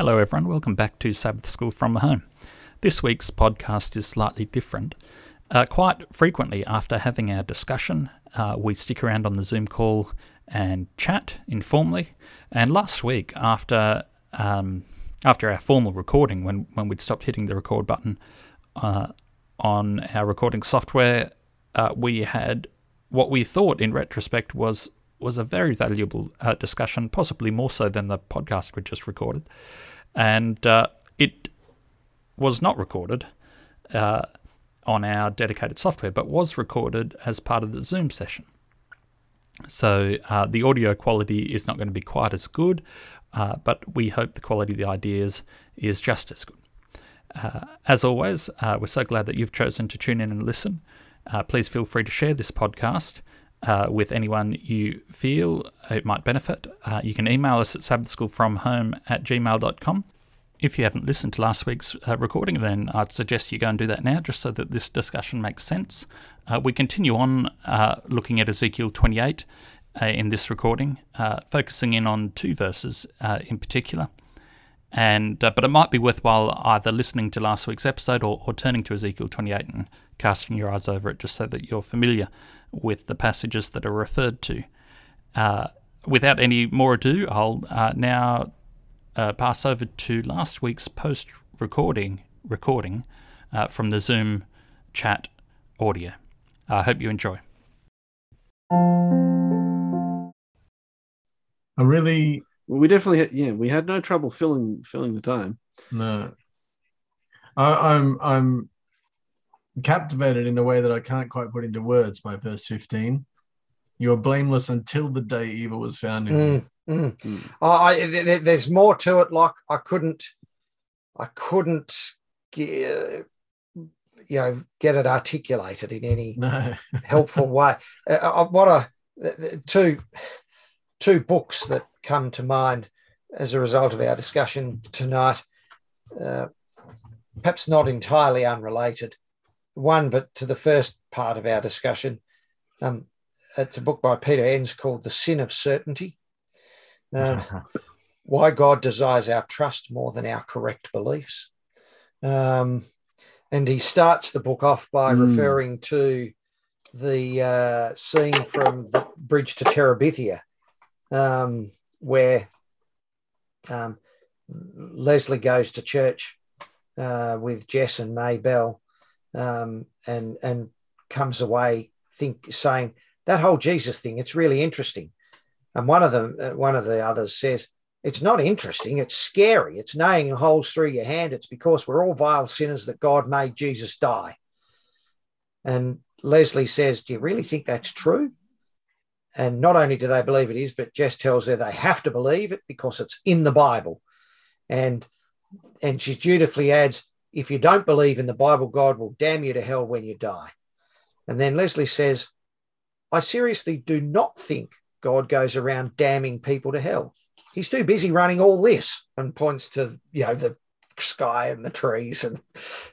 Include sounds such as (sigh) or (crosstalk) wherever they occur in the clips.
Hello, everyone. Welcome back to Sabbath School from Home. This week's podcast is slightly different. Uh, quite frequently, after having our discussion, uh, we stick around on the Zoom call and chat informally. And last week, after um, after our formal recording, when when we'd stopped hitting the record button uh, on our recording software, uh, we had what we thought, in retrospect, was was a very valuable uh, discussion, possibly more so than the podcast we just recorded. And uh, it was not recorded uh, on our dedicated software, but was recorded as part of the Zoom session. So uh, the audio quality is not going to be quite as good, uh, but we hope the quality of the ideas is just as good. Uh, as always, we're so glad that you've chosen to tune in and listen. please feel free to share this podcast uh, with anyone you feel it might benefit, uh, you can email us at sabbathschoolfromhome at gmail.com. If you haven't listened to last week's uh, recording, then I'd suggest you go and do that now, just so that this discussion makes sense. Uh, we continue on uh, looking at Ezekiel 28 uh, in this recording, focusing in on two verses in particular. And but it might be worthwhile either listening to last week's episode or, or turning to Ezekiel 28 and casting your eyes over it, just so that you're familiar with the passages that are referred to. Uh, without any more ado, I'll uh, now uh, pass over to last week's post recording recording uh, from the Zoom chat audio. I hope you enjoy. I really, we definitely, had, yeah, we had no trouble filling filling the time. No, I, I'm I'm captivated in a way that I can't quite put into words by verse 15. You are blameless until the day evil was found in mm, you. Mm. Mm. Oh, I, there's more to it. Like I couldn't, I couldn't, get, you know, get it articulated in any no. (laughs) helpful way. Uh, uh what a two, two books that come to mind as a result of our discussion tonight. Uh, perhaps not entirely unrelated one, but to the first part of our discussion. Um, it's a book by Peter Enns called The Sin of Certainty. Um, (laughs) why God desires our trust more than our correct beliefs. Um, and he starts the book off by mm. referring to the uh, scene from the bridge to Terabithia, um, where um, Leslie goes to church uh, with Jess and May Belle, um, and and comes away think saying that whole Jesus thing. It's really interesting. And one of them, uh, one of the others says, "It's not interesting. It's scary. It's nailing holes through your hand. It's because we're all vile sinners that God made Jesus die." And Leslie says, "Do you really think that's true?" And not only do they believe it is, but Jess tells her they have to believe it because it's in the Bible. And and she dutifully adds, if you don't believe in the Bible, God will damn you to hell when you die. And then Leslie says, I seriously do not think God goes around damning people to hell. He's too busy running all this and points to, you know, the sky and the trees and,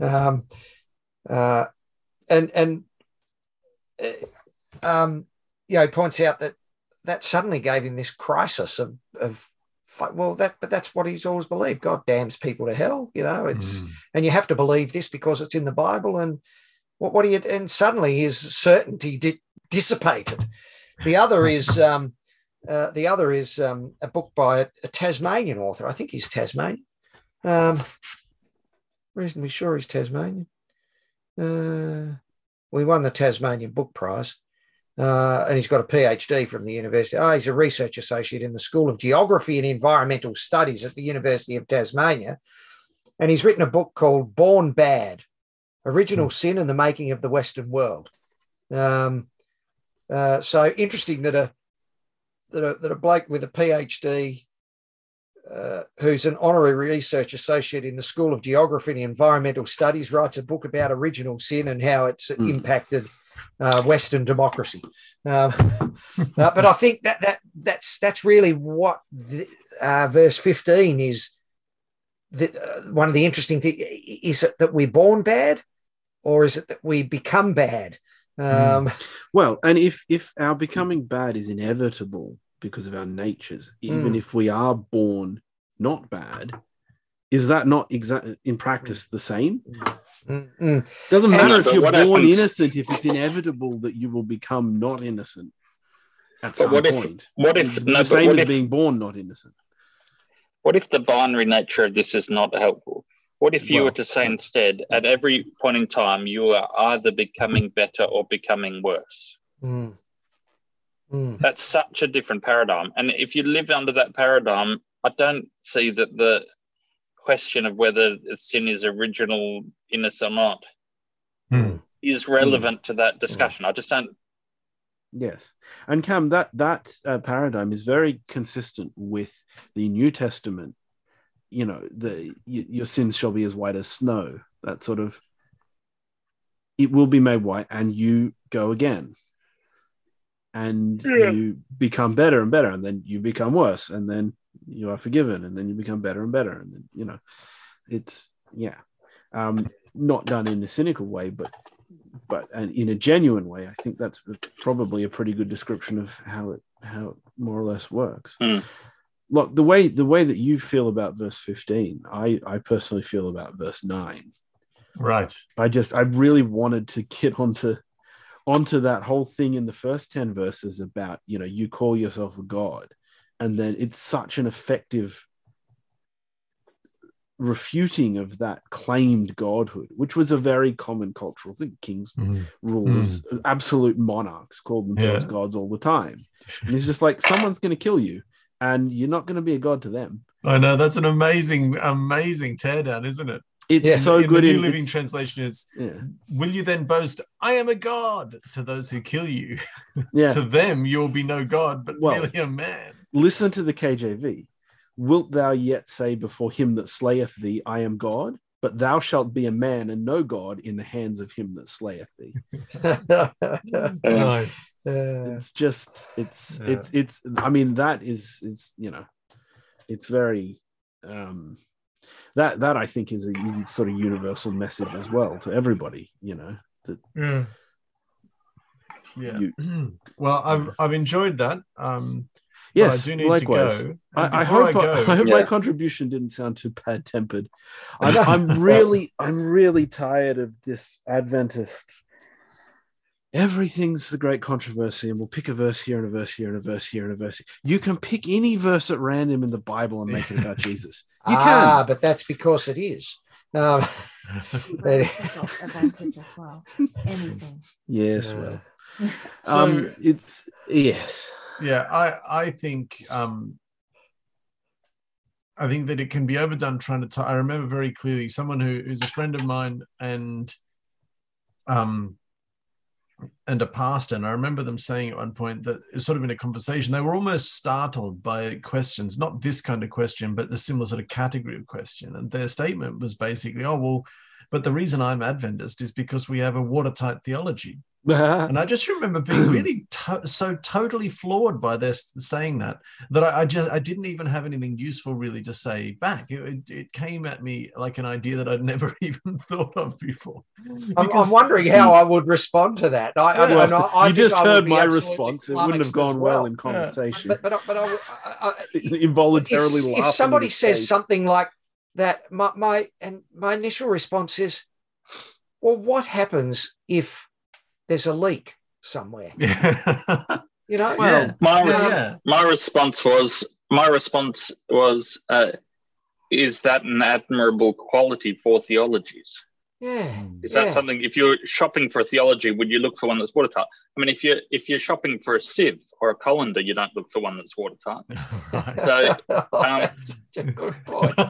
um, uh, and, and, uh, um, you know, points out that that suddenly gave him this crisis of, of well that but that's what he's always believed. God damns people to hell you know it's mm. and you have to believe this because it's in the bible and what what do you and suddenly his certainty di- dissipated. The other is (laughs) um uh, the other is um, a book by a, a, tasmanian author. I think he's tasmanian. Um reasonably sure he's tasmanian. Uh we won the tasmanian book prize uh, and he's got a PhD from the university. Oh, he's a research associate in the School of Geography and Environmental Studies at the University of Tasmania. And he's written a book called Born Bad Original mm. Sin and the Making of the Western World. Um, uh, so interesting that a, that a, that a bloke with a PhD uh, who's an honorary research associate in the School of Geography and Environmental Studies, writes a book about original sin and how it's mm. impacted uh, Western democracy. Um, (laughs) uh, but I think that that that's that's really what the, uh, verse fifteen is. The, uh, one of the interesting things is it that we're born bad, or is it that we become bad? Um, mm. Well, and if if our becoming bad is inevitable because of our natures, even mm. if we are born not bad, is that not exactly in practice the same? Mm, mm. Doesn't matter No, if you're born happens- innocent if it's inevitable that you will become not innocent at But some what if- point. What if it's no? the same what as if being born not innocent? what if the binary nature of this is not helpful? What if you Well, were to say instead, at every point in time, you are either becoming better or becoming worse? Mm. Mm. That's such a different paradigm. And if you live under that paradigm, I don't see that the question of whether sin is original in us or not Hmm. is relevant to that discussion. I just don't. Yes, and Cam, that that uh, paradigm is very consistent with the New Testament. You know, the y- your sins shall be as white as snow. That sort of, it will be made white, and you go again, and Yeah. you become better and better, and then you become worse, and then you are forgiven, and then you become better and better, and then you know, it's yeah, um, not done in a cynical way, but but and in a genuine way, I think that's probably a pretty good description of how it how it more or less works. Hmm. Look, the way the way that you feel about verse fifteen, I I personally feel about verse nine. Right. I just I really wanted to get onto onto that whole thing in the first 10 verses about you know you call yourself a god and then it's such an effective refuting of that claimed godhood which was a very common cultural thing kings Mhm. rulers absolute monarchs called themselves Yeah. gods all the time (laughs) and it's just like someone's going to kill you and you're not going to be a god to them I know that's an amazing, amazing teardown, isn't it? it's Yeah. so in good the New in Living Translation is yeah Will you then boast, I am a god to those who kill you? (laughs) yeah To them, you will be no god, but Well- merely a man. Listen to the KJV. Wilt thou yet say before him that slayeth thee, I am God? But thou shalt be a man and no God in the hands of him that slayeth thee. (laughs) Nice. It's just, it's, Yeah. it's, it's. I mean, that is, it's, you know, it's very, um, that that I think is a is sort of universal message as well to everybody. You know, that Yeah. Yeah. you, (clears throat) well, I've I've enjoyed that. Um, but yes, I do need likewise. to go. I, I hope, I, go, I hope my contribution didn't sound too bad tempered. (laughs) I'm, I'm really, I'm really tired of this Adventist. Everything's the great controversy, and we'll pick a verse here and a verse here and a verse here and a verse. You can pick any verse at random in the Bible and make it about (laughs) Jesus. You ah, can. but that's because it is. Um, (laughs) Adventist as well. Anything. Yes, Yeah. well, So- um, it's yes. Yeah, I I think um, I think that it can be overdone trying to. T- I remember very clearly someone who who's a friend of mine and um and a pastor, and I remember them saying at one point that it's sort of in a conversation they were almost startled by questions, not this kind of question, but the similar sort of category of question, and their statement was basically, "Oh well." But the reason I'm Adventist is because we have a watertight theology. (laughs) And I just remember being (clears throat) really to- so totally floored by this saying that that I, I just I didn't even have anything useful really to say back. It, it, it came at me like an idea that I'd (laughs) never even thought of before. I'm, I'm wondering how hmm. I would respond to that. I, I, Yeah. and I, I you think just I heard my response. It wouldn't have gone well, well. in conversation. But but but I, I, I, (laughs) Involuntarily if, if somebody in says face. something like that, my, my and my initial response is, well, what happens if there's a leak somewhere? Yeah. (laughs) You know, well, My, yeah, res- yeah. my response was my response was uh, is that an admirable quality for theologies yeah. is yeah. that something if you're shopping for theology would you look for one that's watertight i mean if you're if you're shopping for a sieve or a colander you don't look for one that's watertight (laughs) Right. So, (laughs) um, That's such a good point. (laughs)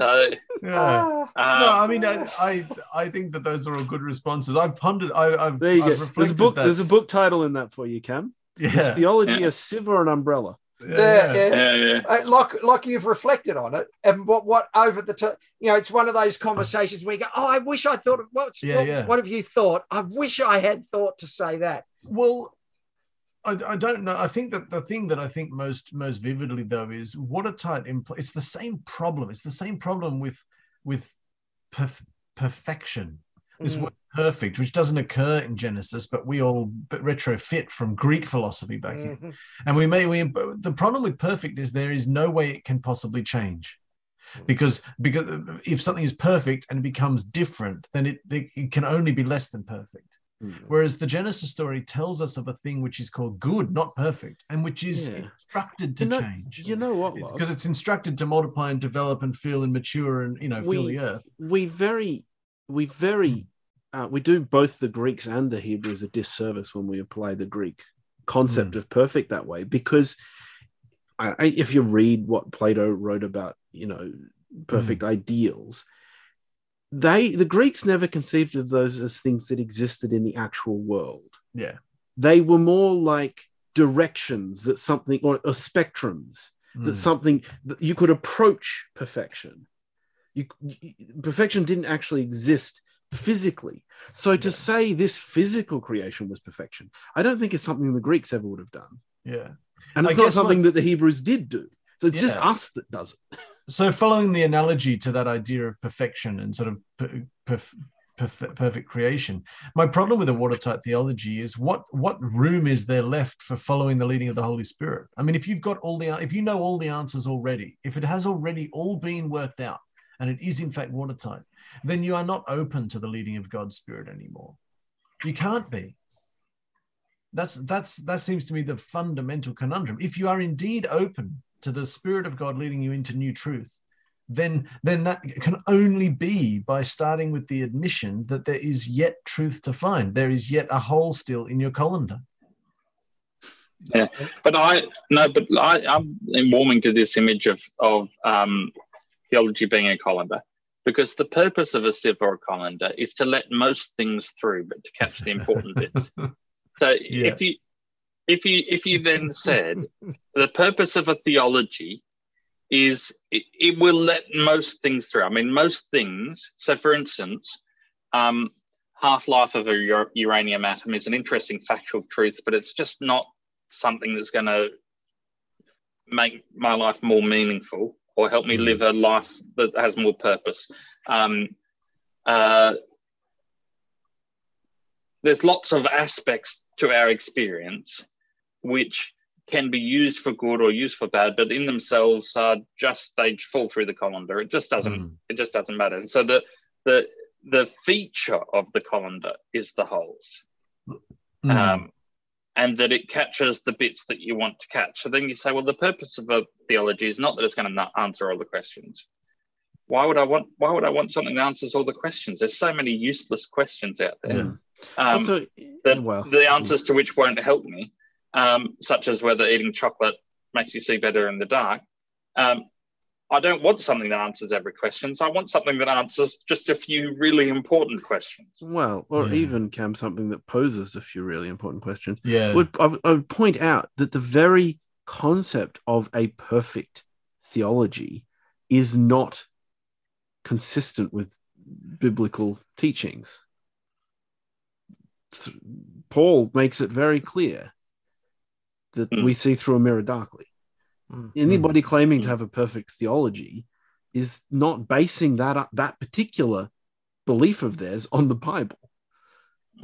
so yeah. Ah, um, No, I mean, I, I, I think that those are all good responses. I've pondered. I, I've, there you I've go. There's a book. that. There's a book title in that for you, Cam. Is theology Yeah. a sieve or an umbrella? Yeah, yeah. yeah, yeah. Uh, like like you've reflected on it and what what over the t- you know it's one of those conversations where you go oh i wish i thought of what's, Yeah, what, yeah. what have you thought i wish i had thought to say that Well, I, I don't know. I think that the thing that I think most most vividly though is what watertight. Impl- it's the same problem. It's the same problem with with perf- perfection. This Mm. word perfect, which doesn't occur in Genesis, but we all retrofit from Greek philosophy back in. Mhm. And we may we the problem with perfect is there is no way it can possibly change. Because because if something is perfect and it becomes different, then it, it can only be less than perfect. Mm. Whereas the Genesis story tells us of a thing which is called good, not perfect, and which is Yeah. instructed to You know- change. You know what, Because it's instructed to multiply and develop and feel and mature and you know feel We- the earth. we very we very uh, we do both the greeks and the hebrews a disservice when we apply the greek concept of perfect that way because I, if you read what plato wrote about you know perfect ideals they the greeks never conceived of those as things that existed in the actual world Yeah. they were more like directions that something or, or spectrums that Mm. something that you could approach perfection. You, you- perfection didn't actually exist physically. So to say this physical creation was perfection, I don't think it's something the Greeks ever would have done, yeah. and I it's not guess what- something that the Hebrews did do. So it's just us that does it. So following the analogy to that idea of perfection and sort of per, perf- perf- perfect creation, my problem with a watertight theology is what what room is there left for following the leading of the Holy Spirit? I mean, if you've got all the if you know all the answers already, if it has already all been worked out, and it is in fact watertight, then you are not open to the leading of God's Spirit anymore. You can't be. That's that's that seems to me the fundamental conundrum. If you are indeed open to the Spirit of God leading you into new truth, then then that can only be by starting with the admission that there is yet truth to find. There is yet a hole still in your colander. Yeah, but I no, but I, I'm warming to this image of of um, theology being a colander because the purpose of a sieve or a colander is to let most things through, but to catch the important bits. (laughs) So Yeah. if you if you if you then said the purpose of a theology is it, it will let most things through. I mean, most things. So, for instance, um, half life of a uranium atom is an interesting factual truth, but it's just not something that's going to make my life more meaningful or help me live a life that has more purpose. Um, uh, there's lots of aspects to our experience which can be used for good or used for bad, but in themselves are just they fall through the colander. It just doesn't. Mm. It just doesn't matter. And so the the the feature of the colander is the holes, Mm. um, and that it catches the bits that you want to catch. So then you say, well, the purpose of a theology is not that it's going to answer all the questions. Why would I want? Why would I want something that answers all the questions? There's so many useless questions out there. Yeah. Um, also, that well, the answers to which won't help me, um, such as whether eating chocolate makes you see better in the dark. Um, I don't want something that answers every question. So I want something that answers just a few really important questions. well, or Yeah. even Cam, something that poses a few really important questions. yeah. would I, would- I would point out that the very concept of a perfect theology is not consistent with biblical teachings. Th- Paul makes it very clear that Mm. we see through a mirror darkly. Mm. Anybody claiming to Mm. have a perfect theology is not basing that that particular belief of theirs on the Bible.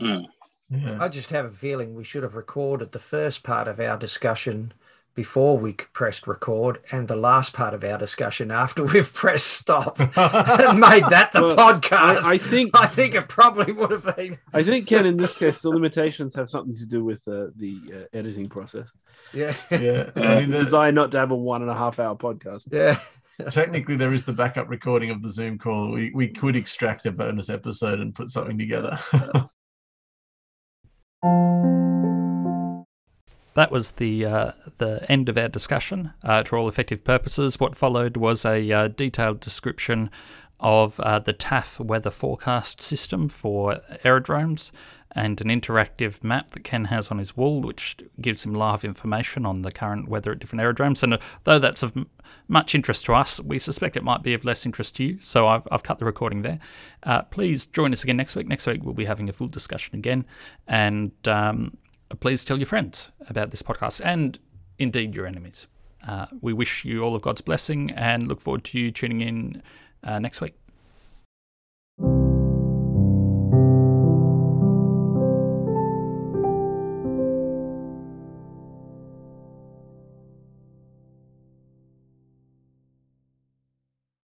Mm. yeah. I just have a feeling we should have recorded the first part of our discussion before we pressed record and the last part of our discussion after (laughs) we've pressed stop and (laughs) made that the Well, podcast. I, I think I think it probably would have been. (laughs) I think Ken, in this case, the limitations have something to do with uh, the uh, editing process. Yeah. yeah. I mean, there's, Designed not to have a one and a half hour podcast. Yeah. technically there is the backup recording of the Zoom call. We we could extract a bonus episode and put something together. That was the uh, the end of our discussion. Uh, to all effective purposes, what followed was a uh, detailed description of uh, the TAF weather forecast system for aerodromes and an interactive map that Ken has on his wall, which gives him live information on the current weather at different aerodromes. And uh, though that's of much interest to us, we suspect it might be of less interest to you. So I've, I've cut the recording there. Uh, please join us again next week. Next week we'll be having a full discussion again, and um, please tell your friends about this podcast and indeed your enemies. Uh, we wish you all of God's blessing and look forward to you tuning in uh, next week.